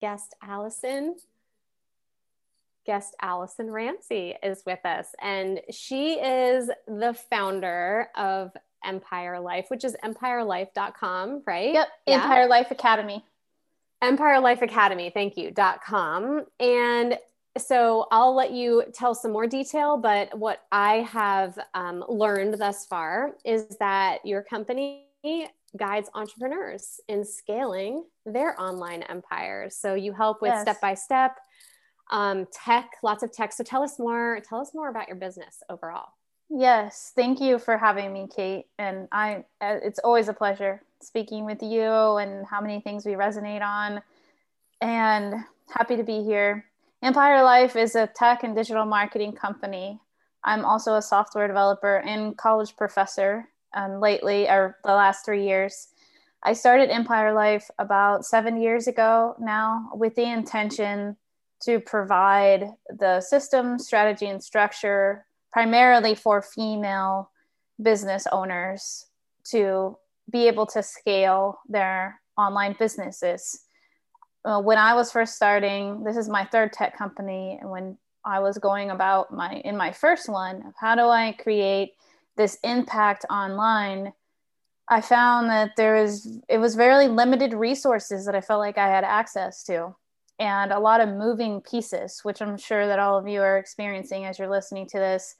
guest Allison guest Allison Ramsey is with us, and she is the founder of Empire Life, which is empirelife.com, right? Yep, yeah. Empire Life Academy. Empire Life Academy, thank you, dot com. And so I'll let you tell some more detail, but what I have um, learned thus far is that your company guides entrepreneurs in scaling their online empires. So you help with step by step tech, lots of tech. So tell us more. Tell us more about your business overall. Yes, thank you for having me, Kate. And I, uh, it's always a pleasure speaking with you and how many things we resonate on. And happy to be here. Empire Life is a tech and digital marketing company. I'm also a software developer and college professor. Um, lately, or the last three years, I started Empire Life about seven years ago now, with the intention to provide the system, strategy, and structure primarily for female business owners to be able to scale their online businesses. Uh, when I was first starting, this is my third tech company, and when I was going about my in my first one, how do I create this impact online? I found that there is it was very limited resources that I felt like I had access to and a lot of moving pieces, which I'm sure that all of you are experiencing as you're listening to this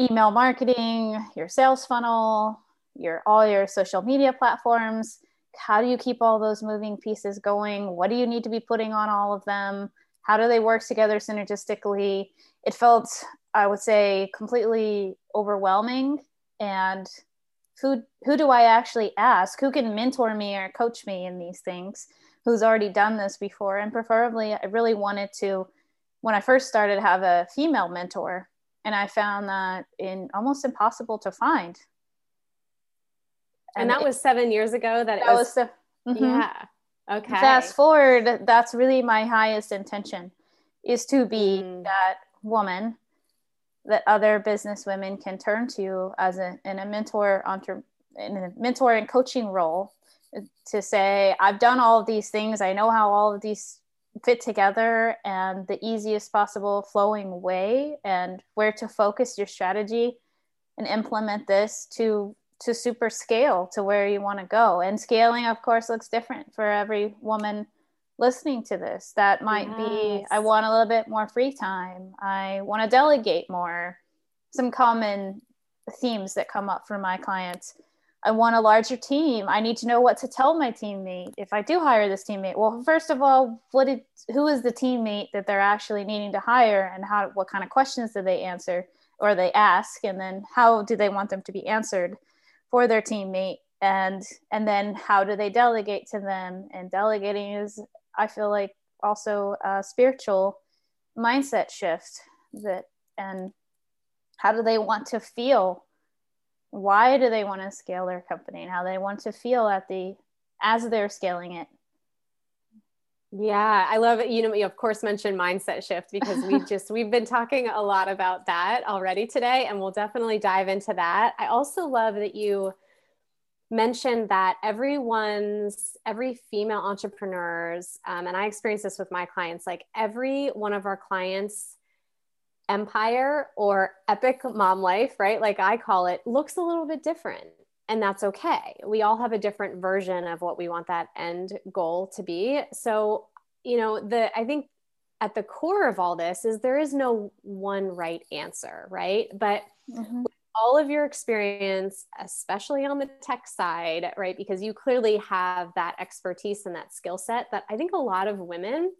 email marketing, your sales funnel, your all your social media platforms. How do you keep all those moving pieces going? What do you need to be putting on all of them? How do they work together synergistically? It felt, I would say, completely overwhelming. And who who do I actually ask? Who can mentor me or coach me in these things? Who's already done this before? And preferably, I really wanted to, when I first started, have a female mentor and I found that in almost impossible to find. And, and that it, was seven years ago. That, that was, was the, mm-hmm. yeah. Okay. Fast forward, that's really my highest intention, is to be mm. that woman that other business women can turn to as a in a mentor entre, in a mentor and coaching role to say I've done all of these things. I know how all of these fit together and the easiest possible flowing way and where to focus your strategy and implement this to to super scale to where you want to go and scaling of course looks different for every woman listening to this that might yes. be i want a little bit more free time i want to delegate more some common themes that come up for my clients I want a larger team. I need to know what to tell my teammate if I do hire this teammate. Well, first of all, what did, who is the teammate that they're actually needing to hire, and how what kind of questions do they answer or they ask, and then how do they want them to be answered for their teammate, and and then how do they delegate to them? And delegating is, I feel like, also a spiritual mindset shift that and how do they want to feel? Why do they want to scale their company and how they want to feel at the as they're scaling it? Yeah i love it. You know you of course mentioned mindset shift because we just we've been talking a lot about that already today and we'll definitely dive into that. I also love that you mentioned that everyone's every female entrepreneurs um, and i experience this with my clients like every one of our clients empire or epic mom life, right? Like I call it, looks a little bit different. And that's okay. We all have a different version of what we want that end goal to be. So, you know, the I think at the core of all this is there is no one right answer, right? But mm-hmm. All of your experience, especially on the tech side, right? Because you clearly have that expertise and that skill set that I think a lot of women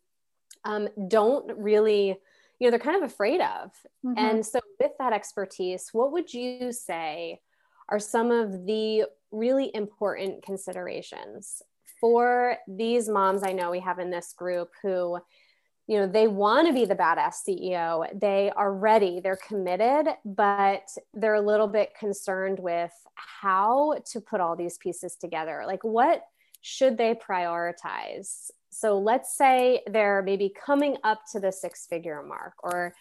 um, don't really you know they're kind of afraid of mm-hmm. and so with that expertise what would you say are some of the really important considerations for these moms i know we have in this group who you know they want to be the badass ceo they are ready they're committed but they're a little bit concerned with how to put all these pieces together. Like what should they prioritize? So let's say they're maybe coming up to the six figure mark or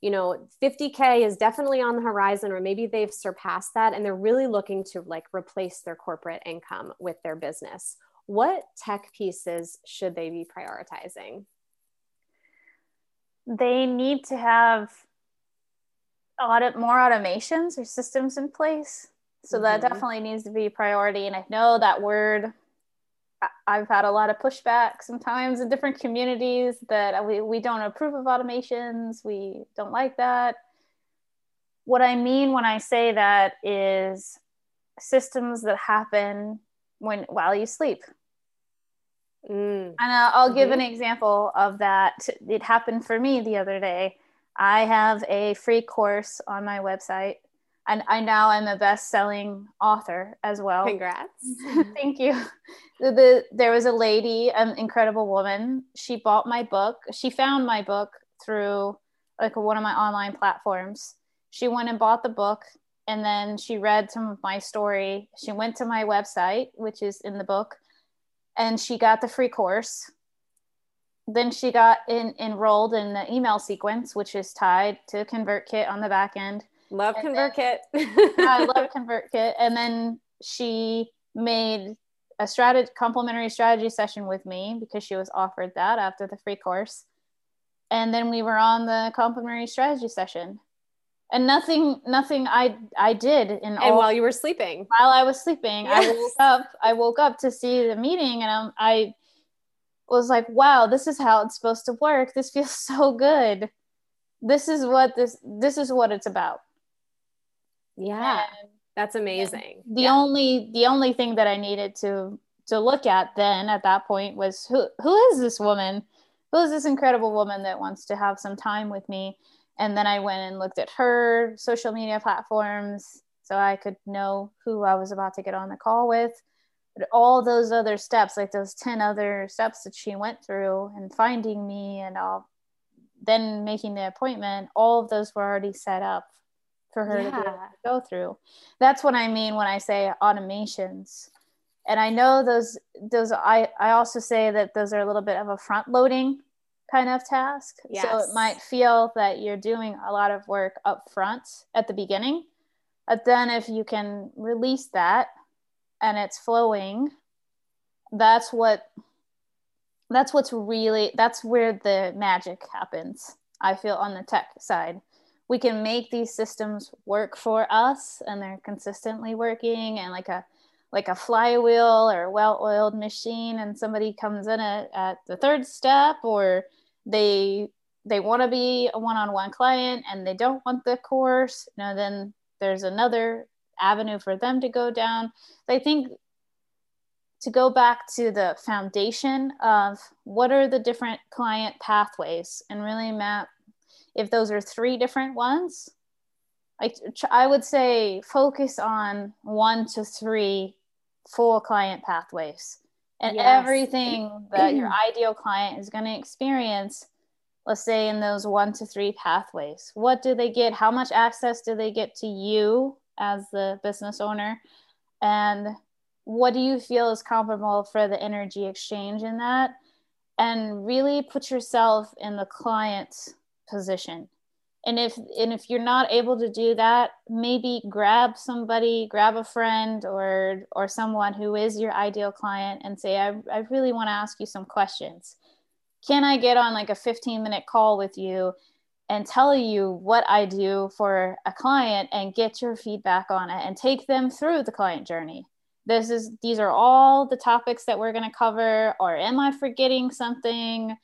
you know 50k is definitely on the horizon or maybe they've surpassed that and they're really looking to like replace their corporate income with their business. What tech pieces should they be prioritizing? They need to have audit more automations or systems in place. So mm-hmm. that definitely needs to be a priority. And I know that word I've had a lot of pushback sometimes in different communities that we, we don't approve of automations. We don't like that. What I mean when I say that is systems that happen when while you sleep. Mm. And I'll, I'll give mm-hmm. an example of that. It happened for me the other day. I have a free course on my website and I now am a best-selling author as well. Congrats! Thank you. The, the, there was a lady, an incredible woman. She bought my book. She found my book through like one of my online platforms. She went and bought the book, and then she read some of my story. She went to my website, which is in the book, and she got the free course. Then she got in, enrolled in the email sequence, which is tied to ConvertKit on the back end Love and ConvertKit. I love ConvertKit. And then she made a strategy complimentary strategy session with me because she was offered that after the free course. And then we were on the complimentary strategy session. And nothing nothing I I did in And all, while you were sleeping. While I was sleeping, yes. I woke up I woke up to see the meeting and I'm, I was like, wow, this is how it's supposed to work. This feels so good. This is what this this is what it's about yeah and that's amazing the yeah. only the only thing that i needed to to look at then at that point was who who is this woman who is this incredible woman that wants to have some time with me and then i went and looked at her social media platforms so i could know who i was about to get on the call with but all those other steps like those 10 other steps that she went through and finding me and all then making the appointment all of those were already set up for her yeah. to, go through. That's what I mean when I say automations. And I know those those I, I also say that those are a little bit of a front loading kind of task. Yes. So it might feel that you're doing a lot of work up front at the beginning. But then if you can release that and it's flowing, that's what that's what's really that's where the magic happens. I feel on the tech side we can make these systems work for us and they're consistently working and like a like a flywheel or a well-oiled machine and somebody comes in at, at the third step or they they want to be a one-on-one client and they don't want the course you know then there's another avenue for them to go down. I think to go back to the foundation of what are the different client pathways and really map if those are three different ones like i would say focus on one to three full client pathways and yes. everything that your ideal client is going to experience let's say in those one to three pathways. What do they get? How much access do they get to you as the business owner? And what do you feel is comparable for the energy exchange in that? And really put yourself in the client's position and if and if you're not able to do that maybe grab somebody grab a friend or or someone who is your ideal client and say i, I really want to ask you some questions. Can i get on like a 15 minute call with you and tell you what i do for a client and get your feedback on it and take them through the client journey? This is these are all the topics that we're going to cover or am i forgetting something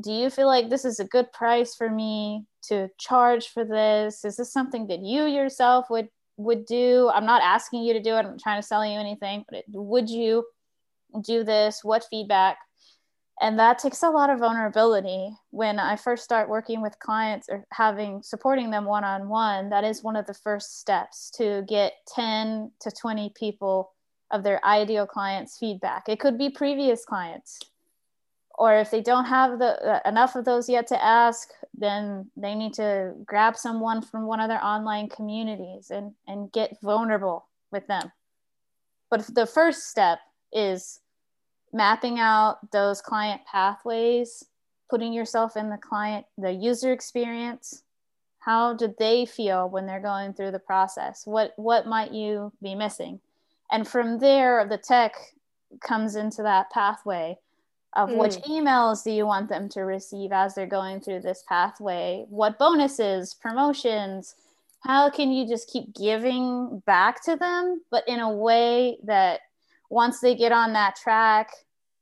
do you feel like this is a good price for me to charge for this? Is this something that you yourself would would do? I'm not asking you to do it. I'm trying to sell you anything but it, would you do this? What feedback? And that takes a lot of vulnerability. When i first start working with clients or having supporting them one-on-one that is one of the first steps to get 10 to 20 people of their ideal clients feedback. It could be previous clients or if they don't have the uh, enough of those yet to ask then they need to grab someone from one of their online communities and and get vulnerable with them. But the first step is mapping out those client pathways putting yourself in the client the user experience. How do they feel when they're going through the process? What what might you be missing? And from there the tech comes into that pathway of mm. which emails do you want them to receive as they're going through this pathway? What bonuses promotions? How can you just keep giving back to them but in a way that once they get on that track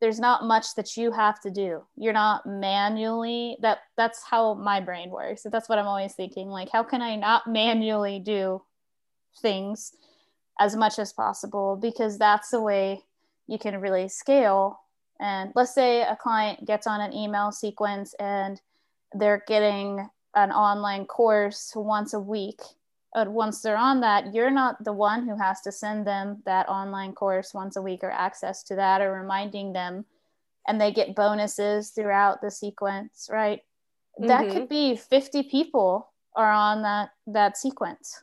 there's not much that you have to do. You're not manually that that's how my brain works. That's what i'm always thinking like how can i not manually do things as much as possible? Because that's the way you can really scale and let's say a client gets on an email sequence and they're getting an online course once a week. But once they're on that you're not the one who has to send them that online course once a week or access to that or reminding them. And they get bonuses throughout the sequence right? Mm-hmm. that could be 50 people are on that that sequence.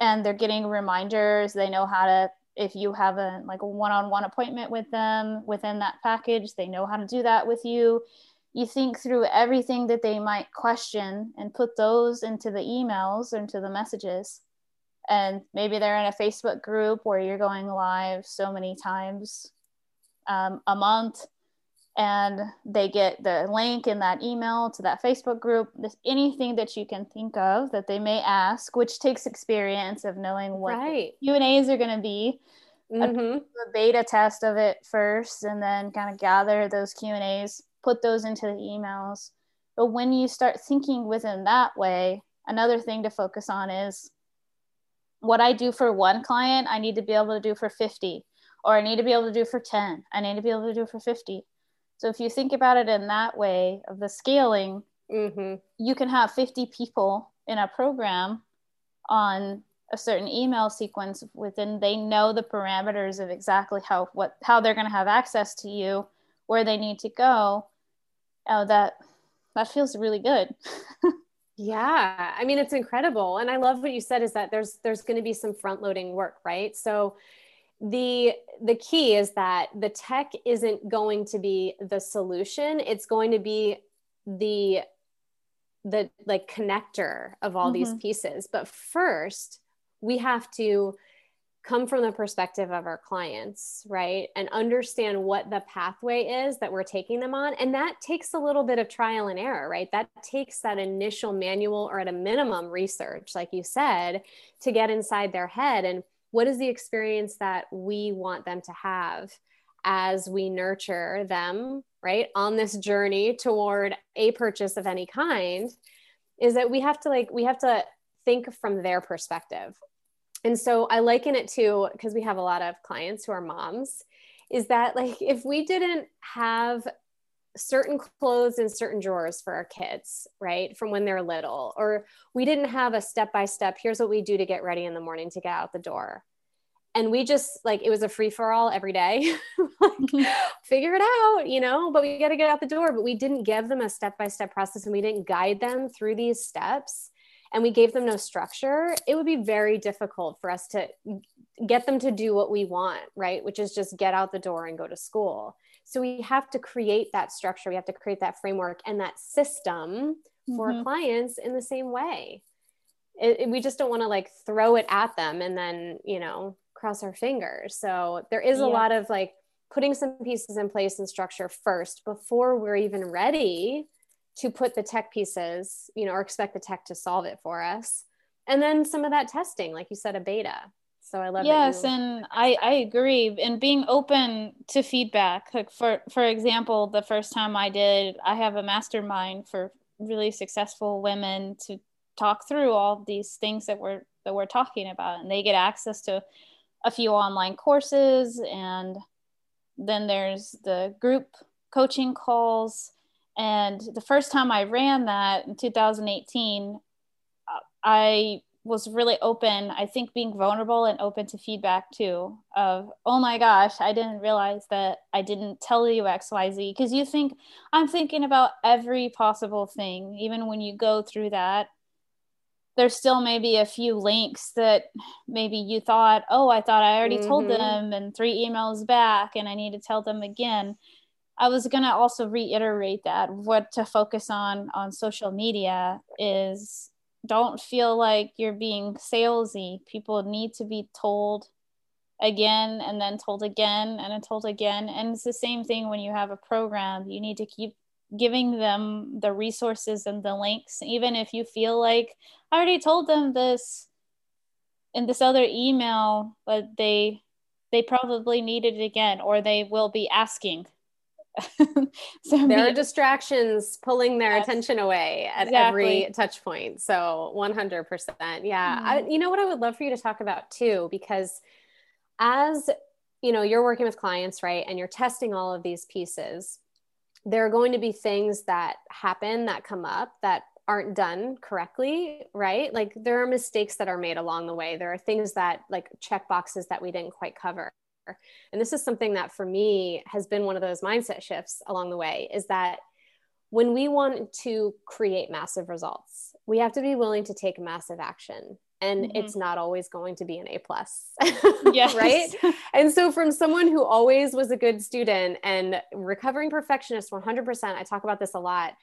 And they're getting reminders. They know how to if you have a like a one-on-one appointment with them within that package they know how to do that with you. You think through everything that they might question and put those into the emails or into the messages. And maybe they're in a facebook group where you're going live so many times um, a month and they get the link in that email to that facebook group There's anything that you can think of that they may ask which takes experience of knowing what right. q and a's are going to be mm-hmm. a, a beta test of it first and then kind of gather those q and a's put those into the emails. But when you start thinking within that way, another thing to focus on is what I do for one client, I need to be able to do for 50, or I need to be able to do for 10, I need to be able to do for 50. So if you think about it in that way of the scaling, mm-hmm. you can have 50 people in a program on a certain email sequence within they know the parameters of exactly how what how they're going to have access to you where they need to go. Oh that that feels really good. Yeah i mean it's incredible. And i love what you said is that there's there's going to be some front loading work right? So the the key is that the tech isn't going to be the solution it's going to be the the like connector of all mm-hmm. these pieces but first we have to come from the perspective of our clients, right? And understand what the pathway is that we're taking them on. And that takes a little bit of trial and error, right? That takes that initial manual or at a minimum research, like you said, to get inside their head. And what is the experience that we want them to have as we nurture them, right? On this journey toward a purchase of any kind, is that we have to like, we have to think from their perspective and so I liken it to because we have a lot of clients who are moms, is that like if we didn't have certain clothes in certain drawers for our kids, right, from when they're little, or we didn't have a step by step, here's what we do to get ready in the morning to get out the door. And we just like it was a free for all every day. like, mm-hmm. figure it out, you know, but we got to get out the door. But we didn't give them a step by step process and we didn't guide them through these steps and we gave them no structure, it would be very difficult for us to get them to do what we want, right? Which is just get out the door and go to school. So we have to create that structure, we have to create that framework and that system for mm-hmm. clients in the same way. It, it, we just don't want to like throw it at them and then, you know, cross our fingers. So there is a lot of like putting some pieces in place and structure first before we're even ready to put the tech pieces, you know, or expect the tech to solve it for us. And then some of that testing, like you said, a beta. So I love yes, and I I agree. And being open to feedback. Like for for example, the first time I did, I have a mastermind for really successful women to talk through all these things that we're that we're talking about, and they get access to a few online courses, and then there's the group coaching calls and the first time I ran that in 2018, uh, I was really open. I think being vulnerable and open to feedback too of, oh my gosh, I didn't realize that I didn't tell you XYZ. Because you think, I'm thinking about every possible thing, even when you go through that. There's still maybe a few links that maybe you thought, oh, I thought I already mm-hmm. told them, and three emails back, and I need to tell them again I was going to also reiterate that what to focus on on social media is don't feel like you're being salesy. People need to be told again and then told again and then told again and it's the same thing when you have a program you need to keep giving them the resources and the links even if you feel like i already told them this in this other email but they they probably need it again or they will be asking so there are distractions pulling their attention away at exactly. every touch point so 100% yeah. Mm-hmm. I, you know what i would love for you to talk about too because as you know you're working with clients right and you're testing all of these pieces there are going to be things that happen that come up that aren't done correctly right? Like there are mistakes that are made along the way. There are things that like check boxes that we didn't quite cover and this is something that for me has been one of those mindset shifts along the way is that when we want to create massive results we have to be willing to take massive action and mm-hmm. it's not always going to be an A plus. yes. right. And so from someone who always was a good student and recovering perfectionist 100%, I talk about this a lot.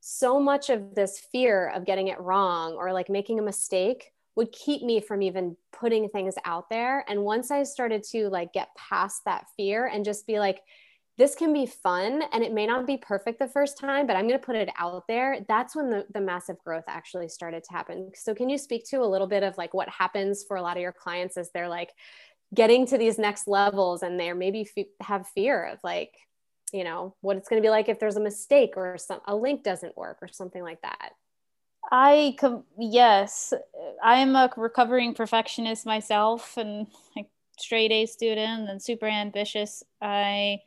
So much of this fear of getting it wrong or like making a mistake would keep me from even putting things out there. And once I started to like get past that fear and just be like, this can be fun and it may not be perfect the first time, but I'm going to put it out there. That's when the, the massive growth actually started to happen. So, can you speak to a little bit of like what happens for a lot of your clients as they're like getting to these next levels and they're maybe f- have fear of like, you know, what it's going to be like if there's a mistake or some a link doesn't work or something like that? I com- yes, I am a recovering perfectionist myself and like straight A student and super ambitious. I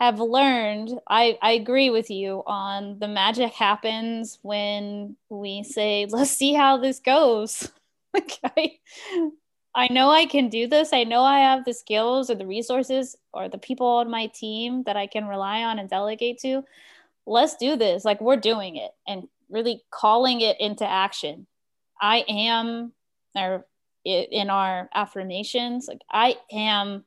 have learned I, I agree with you on the magic happens when we say let's see how this goes. I, I know i can do this. I know i have the skills or the resources or the people on my team that i can rely on and delegate to. Let's do this. Like we're doing it. And really calling it into action. I am or in our affirmations like i am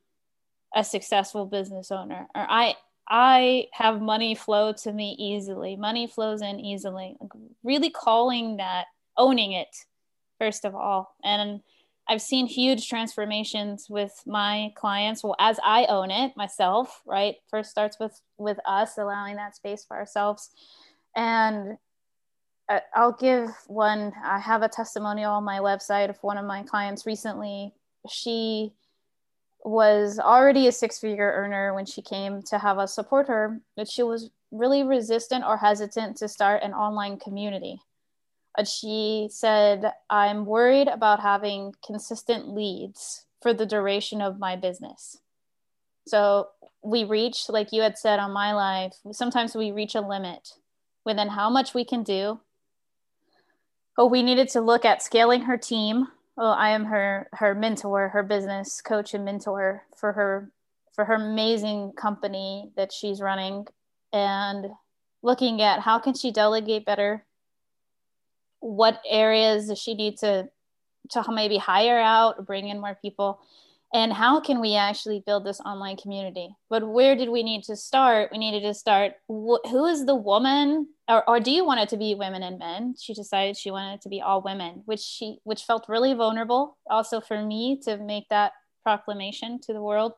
a successful business owner or i i have money flow to me easily. Money flows in easily. Like really calling that owning it first of all. And i've seen huge transformations with my clients. Well as i own it myself right? First starts with with us allowing that space for ourselves. And I'll give one. I have a testimonial on my website of one of my clients recently. She was already a six figure earner when she came to have us support her, but she was really resistant or hesitant to start an online community. But she said, I'm worried about having consistent leads for the duration of my business. So we reach, like you had said on my life, sometimes we reach a limit within how much we can do. But we needed to look at scaling her team. Oh i am her her mentor her business coach and mentor for her for her amazing company that she's running and looking at how can she delegate better? What areas does she need to to maybe hire out bring in more people and how can we actually build this online community? But where did we need to start? We needed to start wh- who is the woman? Or, or do you want it to be women and men? She decided she wanted it to be all women which she which felt really vulnerable also for me to make that proclamation to the world.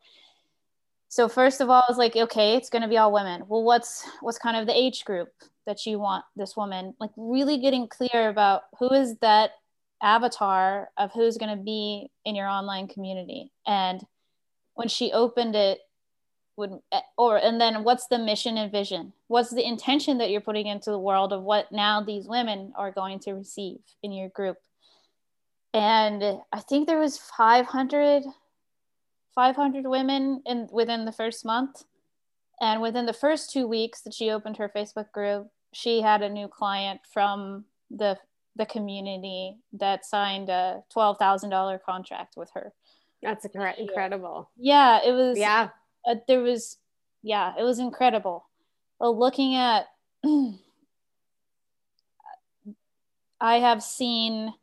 So first of all i was like okay it's going to be all women. Well what's what's kind of the age group that you want this woman? Like really getting clear about who is that avatar of who's going to be in your online community. And when she opened it would or and then what's the mission and vision? What's the intention that you're putting into the world of what now these women are going to receive in your group? And i think there was 500 500 women in within the first month. And within the first two weeks that she opened her facebook group she had a new client from the the community that signed a $12,000 contract with her. That's incredible. Yeah, it was. Yeah. Uh, there was, yeah, it was incredible. Well, looking at, I have seen,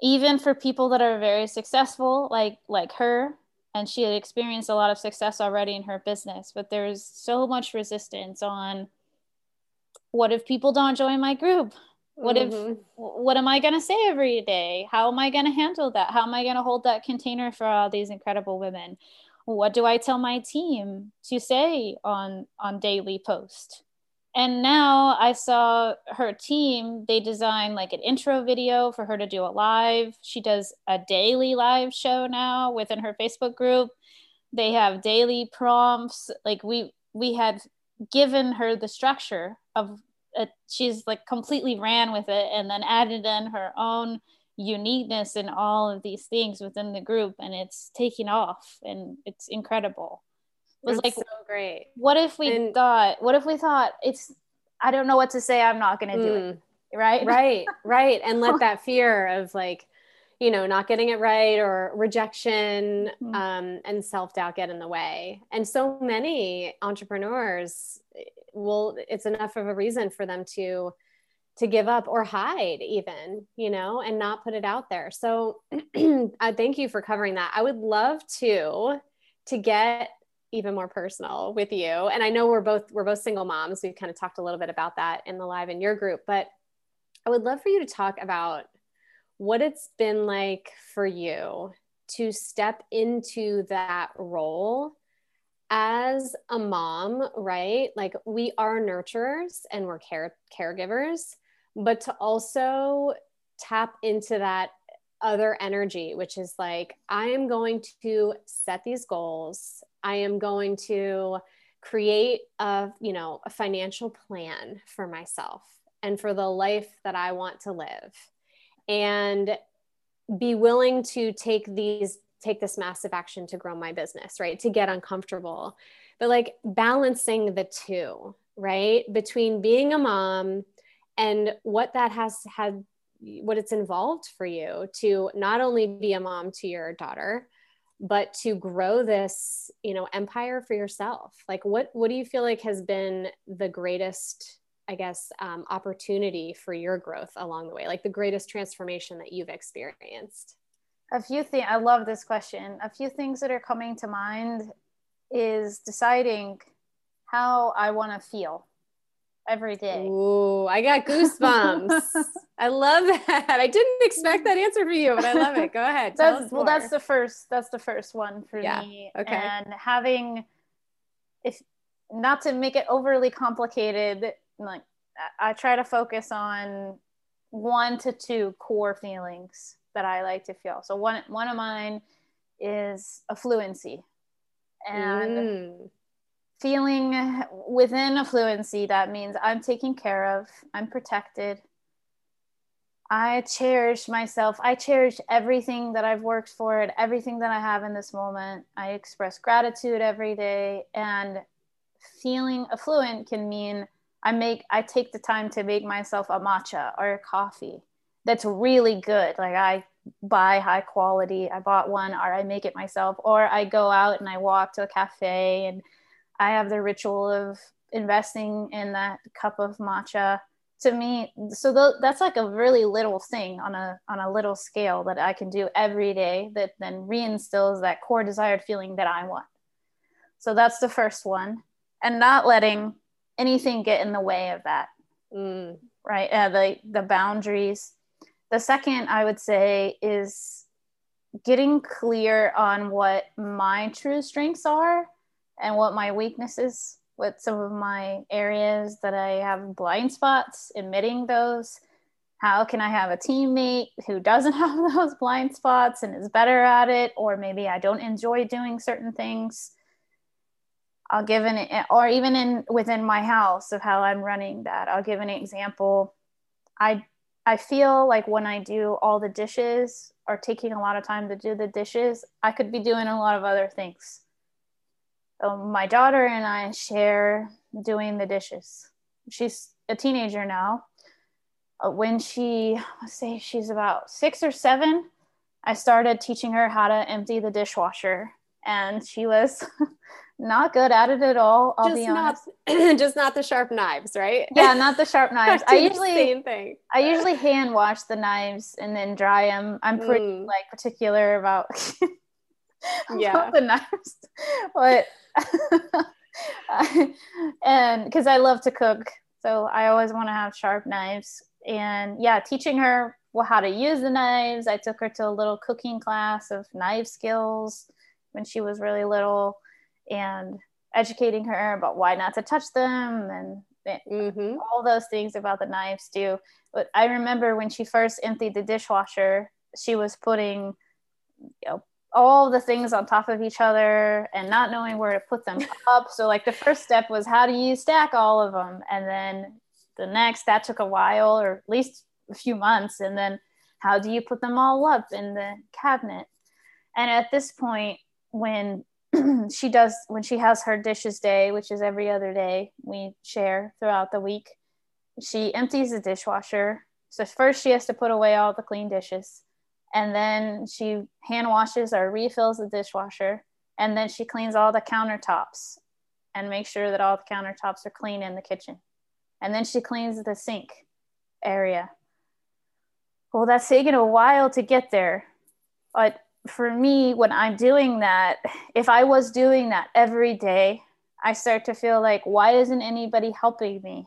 even for people that are very successful, like like her, and she had experienced a lot of success already in her business, but there's so much resistance on, what if people don't join my group? What mm-hmm. if what am i going to say every day? How am i going to handle that? How am i going to hold that container for all these incredible women? What do i tell my team to say on on daily post? And now i saw her team they designed like an intro video for her to do a live. She does a daily live show now within her facebook group. They have daily prompts. Like we we had given her the structure of it, she's like completely ran with it and then added in her own uniqueness in all of these things within the group and it's taking off and it's incredible it was like so great what if we and, thought what if we thought it's i don't know what to say i'm not going to mm, do it mm. right right right and let that fear of like you know not getting it right or rejection mm-hmm. um, and self-doubt get in the way and so many entrepreneurs will it's enough of a reason for them to to give up or hide even you know and not put it out there. So i thank you for covering that. I would love to to get even more personal with you. And i know we're both we're both single moms. We've kind of talked a little bit about that in the live in your group but i would love for you to talk about what it's been like for you to step into that role as a mom, right? Like we are nurturers and we're care caregivers, but to also tap into that other energy, which is like, I am going to set these goals. I am going to create a, you know, a financial plan for myself and for the life that I want to live. And be willing to take these take this massive action to grow my business, right? To get uncomfortable. But like balancing the two, right? Between being a mom and what that has had what it's involved for you to not only be a mom to your daughter but to grow this you know empire for yourself like what what do you feel like has been the greatest i guess um, opportunity for your growth along the way like the greatest transformation that you've experienced a few things i love this question. A few things that are coming to mind is deciding how i want to feel every day. Ooh, i got goosebumps. I love that. I didn't expect that answer for you but i love it. Go ahead. That's, well that's the first that's the first one for yeah. me. okay. And having if not to make it overly complicated like i try to focus on one to two core feelings that I like to feel. So one one of mine is affluency, and mm. feeling within affluency that means I'm taken care of, I'm protected. I cherish myself. I cherish everything that I've worked for and everything that I have in this moment. I express gratitude every day and feeling affluent can mean I make I take the time to make myself a matcha or a coffee that's really good. Like I buy high quality. I bought one or I make it myself or I go out and I walk to a cafe and I have the ritual of investing in that cup of matcha to me so th- that's like a really little thing on a on a little scale that I can do every day that then reinstills that core desired feeling that I want. So that's the first one and not letting anything get in the way of that. Mm. Right? Uh, the the boundaries the second I would say is getting clear on what my true strengths are and what my weaknesses, what some of my areas that I have blind spots, admitting those. How can I have a teammate who doesn't have those blind spots and is better at it? Or maybe I don't enjoy doing certain things. I'll give an, or even in within my house of how I'm running that. I'll give an example. I I feel like when I do all the dishes or taking a lot of time to do the dishes, I could be doing a lot of other things. So my daughter and I share doing the dishes. She's a teenager now. Uh, when she, let's say she's about six or seven, I started teaching her how to empty the dishwasher. And she was not good at it at all. I'll just be honest. Not, just not the sharp knives, right? Yeah, not the sharp knives. I usually same thing. I usually hand wash the knives and then dry them. I'm pretty mm. like particular about, yeah about the knives, but and because I love to cook, so I always want to have sharp knives. and yeah, teaching her well, how to use the knives. I took her to a little cooking class of knife skills when she was really little and educating her about why not to touch them and mm-hmm. all those things about the knives too. But I remember when she first emptied the dishwasher, she was putting you know, all the things on top of each other and not knowing where to put them up. So like the first step was how do you stack all of them? And then the next that took a while or at least a few months. And then how do you put them all up in the cabinet? And at this point, when she does when she has her dishes day, which is every other day we share throughout the week, she empties the dishwasher. So first she has to put away all the clean dishes. And then she hand washes or refills the dishwasher. And then she cleans all the countertops and makes sure that all the countertops are clean in the kitchen. And then she cleans the sink area. Well, that's taken a while to get there. But for me, when I'm doing that, if I was doing that every day, I start to feel like, why isn't anybody helping me?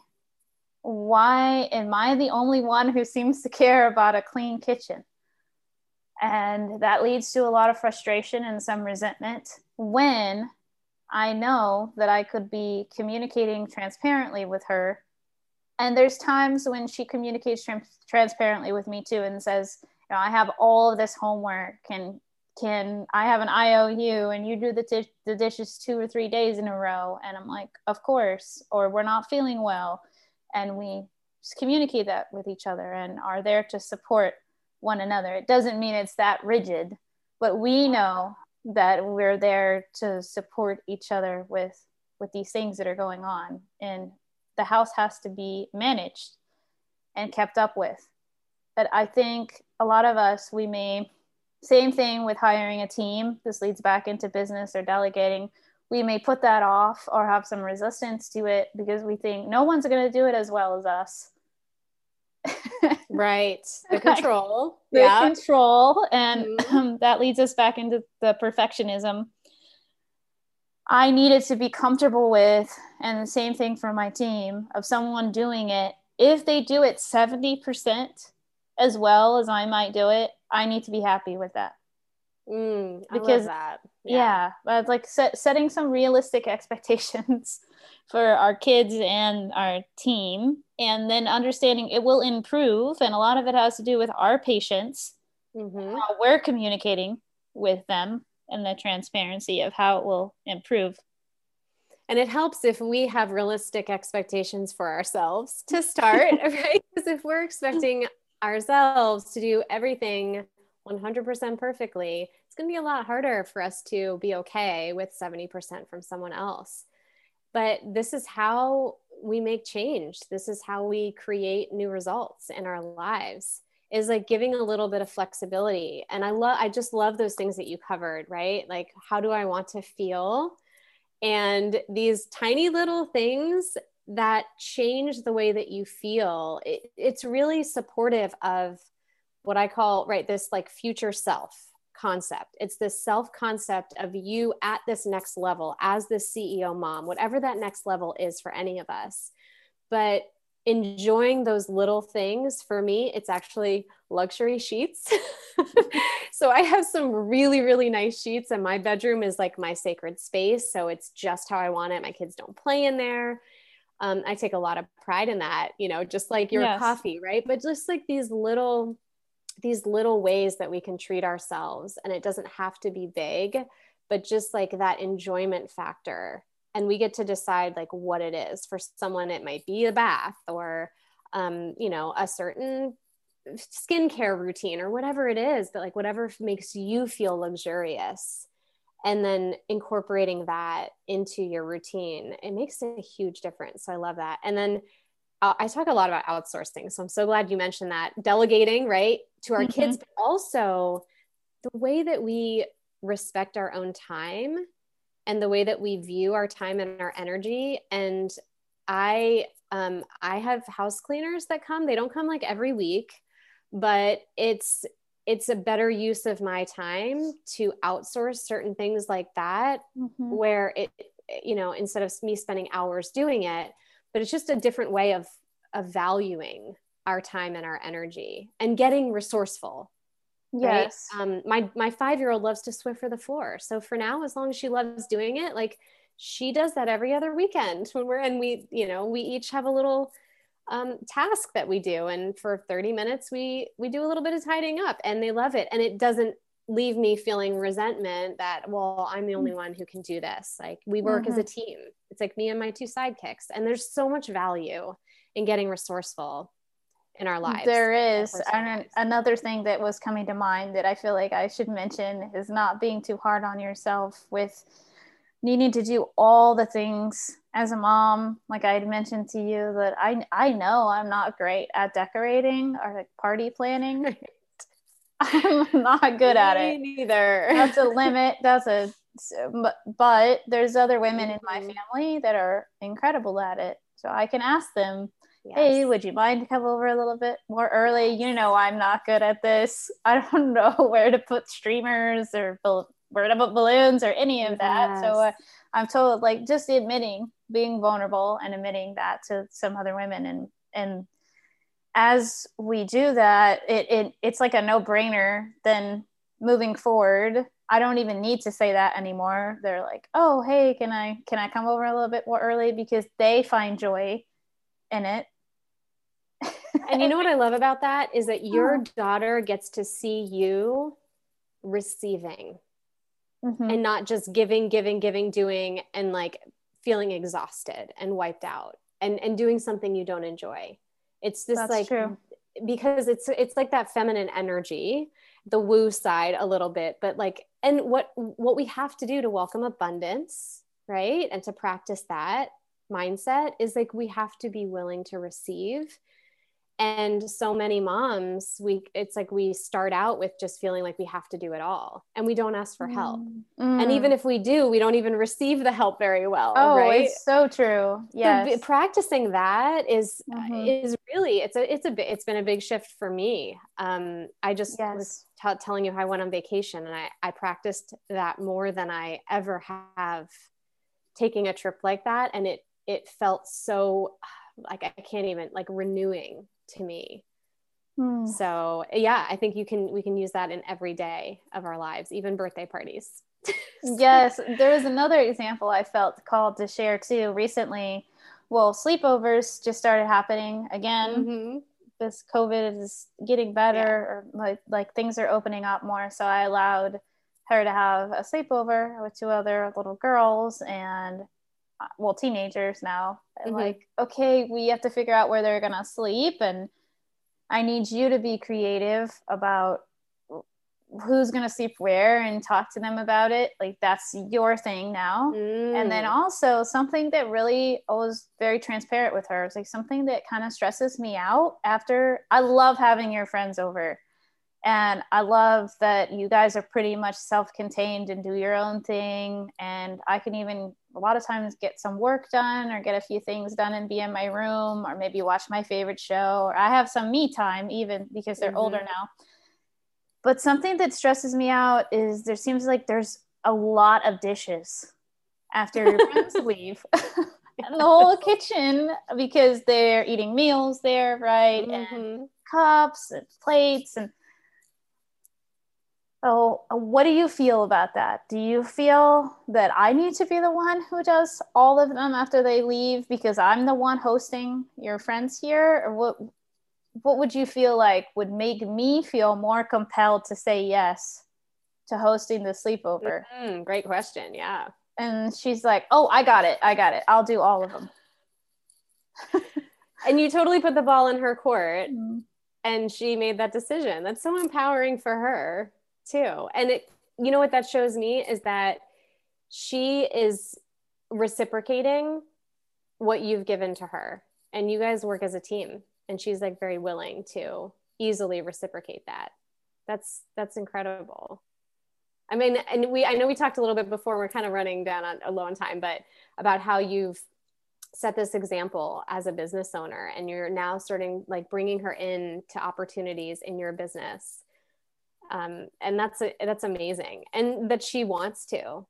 Why am I the only one who seems to care about a clean kitchen? And that leads to a lot of frustration and some resentment when I know that I could be communicating transparently with her. And there's times when she communicates transparently with me too and says, you know, I have all of this homework and can I have an IOU and you do the, t- the dishes two or three days in a row? And I'm like, of course, or we're not feeling well. And we just communicate that with each other and are there to support one another. It doesn't mean it's that rigid, but we know that we're there to support each other with with these things that are going on and the house has to be managed and kept up with. But I think a lot of us we may same thing with hiring a team. This leads back into business or delegating. We may put that off or have some resistance to it because we think no one's going to do it as well as us. right. The control. the yeah. control. And mm-hmm. um, that leads us back into the perfectionism. I needed to be comfortable with, and the same thing for my team, of someone doing it. If they do it 70% as well as I might do it, I need to be happy with that. Mm, because that. Yeah. yeah, but like set, setting some realistic expectations for our kids and our team, and then understanding it will improve. And a lot of it has to do with our patience, mm-hmm. how we're communicating with them, and the transparency of how it will improve. And it helps if we have realistic expectations for ourselves to start, right? Because if we're expecting ourselves to do everything 100% perfectly, it's going to be a lot harder for us to be okay with 70% from someone else. But this is how we make change. This is how we create new results in our lives is like giving a little bit of flexibility. And I love I just love those things that you covered, right? Like how do I want to feel? And these tiny little things that change the way that you feel it, it's really supportive of what i call right this like future self concept. It's this self concept of you at this next level as the ceo mom whatever that next level is for any of us. But enjoying those little things for me it's actually luxury sheets. So i have some really really nice sheets and my bedroom is like my sacred space so it's just how i want it. My kids don't play in there um, I take a lot of pride in that, you know, just like your yes. coffee, right? But just like these little, these little ways that we can treat ourselves, and it doesn't have to be big, but just like that enjoyment factor. And we get to decide like what it is. For someone, it might be a bath or, um, you know, a certain skincare routine or whatever it is, but like whatever makes you feel luxurious and then incorporating that into your routine it makes a huge difference. So i love that. And then uh, i talk a lot about outsourcing so i'm so glad you mentioned that. Delegating right to our mm-hmm. kids but also the way that we respect our own time and the way that we view our time and our energy. And i um, i have house cleaners that come. They don't come like every week but it's it's a better use of my time to outsource certain things like that mm-hmm. where it you know instead of me spending hours doing it but it's just a different way of of valuing our time and our energy and getting resourceful yes right? um my my five year old loves to swiffer the floor so for now as long as she loves doing it like she does that every other weekend when we're and we you know we each have a little um, task that we do. And for 30 minutes we we do a little bit of tidying up and they love it. And it doesn't leave me feeling resentment that well i'm the only one who can do this. Like we work mm-hmm. as a mm-hmm. team. It's like me and my two sidekicks. And there's so much value in getting resourceful in our lives there is. and another thing that was coming to mind that i feel like i should mention is not being too hard on yourself with needing to do all the things as a mom like i had mentioned to you that i i know i'm not great at decorating or like party planning. I'm not good at it. neither. That's a limit. That's a but but there's other women in my mm-hmm. family that are incredible at it. So i can ask them yes. hey would you mind to come over a little bit more early? You know i'm not good at this. I don't know where to put streamers or where to put balloons or any of that. Yes. so uh, i'm told like just admitting being vulnerable and admitting that to some other women. And and as we do that it, it it's like a no-brainer then moving forward. I don't even need to say that anymore. They're like oh hey can i can i come over a little bit more early? Because they find joy in it. And you know what i love about that is that your oh. daughter gets to see you receiving mm-hmm. and not just giving giving giving doing and like feeling exhausted and wiped out and and doing something you don't enjoy it's this That's like true. because it's it's like that feminine energy the woo side a little bit but like and what what we have to do to welcome abundance right and to practice that mindset is like we have to be willing to receive and so many moms we it's like we start out with just feeling like we have to do it all and we don't ask for help mm. and even if we do we don't even receive the help very well oh right? it's so true yeah so practicing that is, mm-hmm. is really it's a it's a it's been a big shift for me um i just yes. was t- telling you how i went on vacation and i i practiced that more than i ever have taking a trip like that and it it felt so like I can't even like renewing to me. Hmm. So yeah, I think you can we can use that in every day of our lives, even birthday parties. yes, there was another example I felt called to share too recently. Well, sleepovers just started happening again. Mm-hmm. This COVID is getting better, yeah. or like like things are opening up more. So I allowed her to have a sleepover with two other little girls and well teenagers now mm-hmm. like okay we have to figure out where they're gonna sleep and i need you to be creative about who's going to sleep where and talk to them about it like that's your thing now mm. and then mm. also something that really I was very transparent with her it's like something that kind of stresses me out after i love having your friends over and i love that you guys are pretty much self-contained and do your own thing and i can even a lot of times get some work done or get a few things done and be in my room or maybe watch my favorite show or I have some me time even because they're mm-hmm. older now. But something that stresses me out is there seems like there's a lot of dishes after your friends leave. and the whole kitchen because they're eating meals there, right? Mm-hmm. And cups and plates and Oh, what do you feel about that? Do you feel that I need to be the one who does all of them after they leave because I'm the one hosting your friends here? Or what what would you feel like would make me feel more compelled to say yes to hosting the sleepover? Mm, great question. Yeah. And she's like, "Oh, I got it. I got it. I'll do all of them." and you totally put the ball in her court. Mm-hmm. And she made that decision. That's so empowering for her too. And it, you know what that shows me is that she is reciprocating what you've given to her. And you guys work as a team and she's like very willing to easily reciprocate that. That's that's incredible. I mean and we i know we talked a little bit before we're kind of running down on a low on time but about how you've set this example as a business owner and you're now starting like bringing her in to opportunities in your business um, and that's a, that's amazing. And that she wants to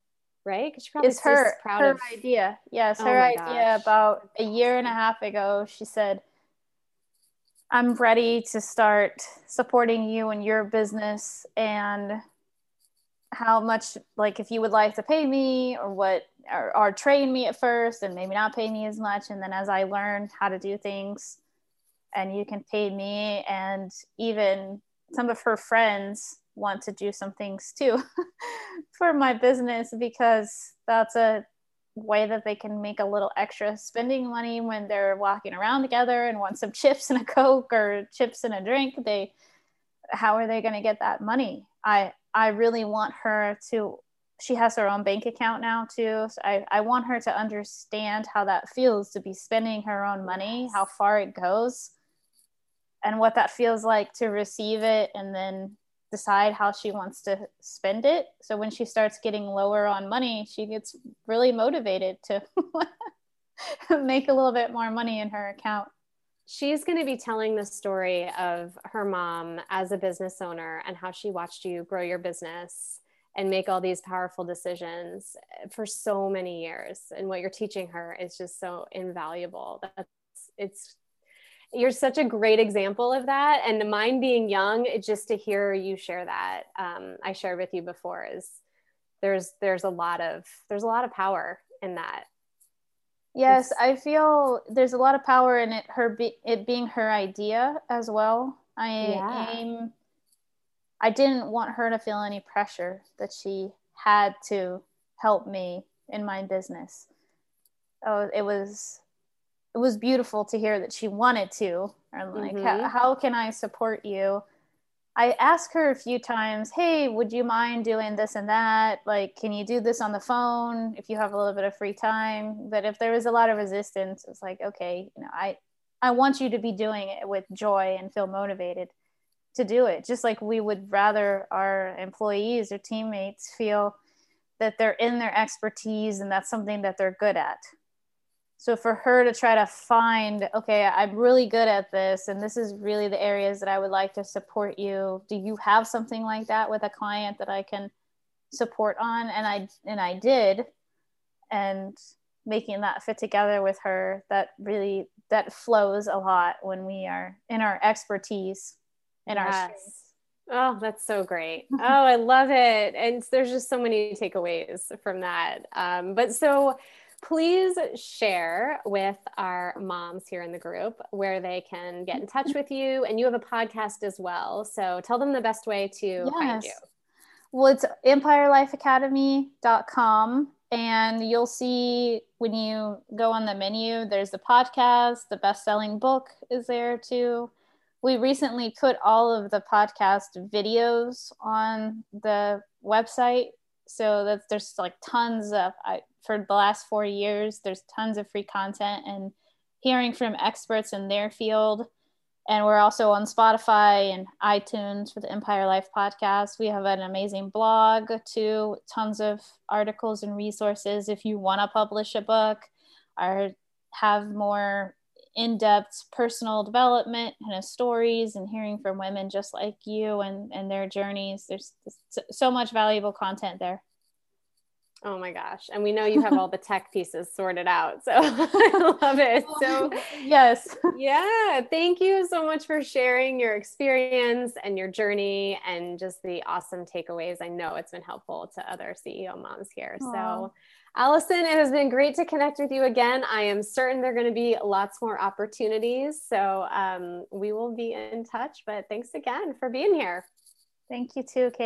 right? Because she probably is her proud her of... idea. Yes oh her idea gosh. about a year and a half ago she said I'm ready to start supporting you and your business and how much like if you would like to pay me or what or, or, train me at first and maybe not pay me as much. And then as i learn how to do things and you can pay me and even some of her friends want to do some things too for my business because that's a way that they can make a little extra spending money when they're walking around together and want some chips and a coke or chips and a drink. They how are they going to get that money? I i really want her to she has her own bank account now too. So I, I want her to understand how that feels to be spending her own money how far it goes and what that feels like to receive it and then decide how she wants to spend it. So when she starts getting lower on money, she gets really motivated to make a little bit more money in her account. She's going to be telling the story of her mom as a business owner and how she watched you grow your business and make all these powerful decisions for so many years. And what you're teaching her is just so invaluable. That's it's you're such a great example of that. And mine being young just to hear you share that um, i shared with you before is there's there's a lot of there's a lot of power in that. Yes i feel there's a lot of power in it her be, it being her idea as well. I yeah. aim i didn't want her to feel any pressure that she had to help me in my business. Oh it was it was beautiful to hear that she wanted to. And like mm-hmm. how, how can i support you? I asked her a few times hey would you mind doing this and that? Like can you do this on the phone if you have a little bit of free time? But if there was a lot of resistance it's like okay you know i i want you to be doing it with joy and feel motivated to do it. Just like we would rather our employees or teammates feel that they're in their expertise and that's something that they're good at so for her to try to find okay i'm really good at this and this is really the areas that i would like to support you do you have something like that with a client that i can support on and i and i did and making that fit together with her that really that flows a lot when we are in our expertise in yes. our Oh, that's so great. Oh, I love it. And there's just so many takeaways from that. Um, but so please share with our moms here in the group where they can get in touch with you. And you have a podcast as well. So tell them the best way to yes. find you. Well, it's empirelifeacademy.com. And you'll see when you go on the menu, there's the podcast, the best selling book is there too. We recently put all of the podcast videos on the website so that there's like tons of I, for the last four years. There's tons of free content and hearing from experts in their field. And we're also on Spotify and iTunes for the Empire Life podcast. We have an amazing blog too, tons of articles and resources if you want to publish a book or have more in-depth personal development kind of stories and hearing from women just like you and, and their journeys. There's so much valuable content there. Oh my gosh. And we know you have all the tech pieces sorted out. So I love it. So, yes. Yeah. Thank you so much for sharing your experience and your journey and just the awesome takeaways. I know it's been helpful to other CEO moms here. Aww. So, Allison, it has been great to connect with you again. I am certain there are going to be lots more opportunities. So, um, we will be in touch. But thanks again for being here. Thank you too, Kate.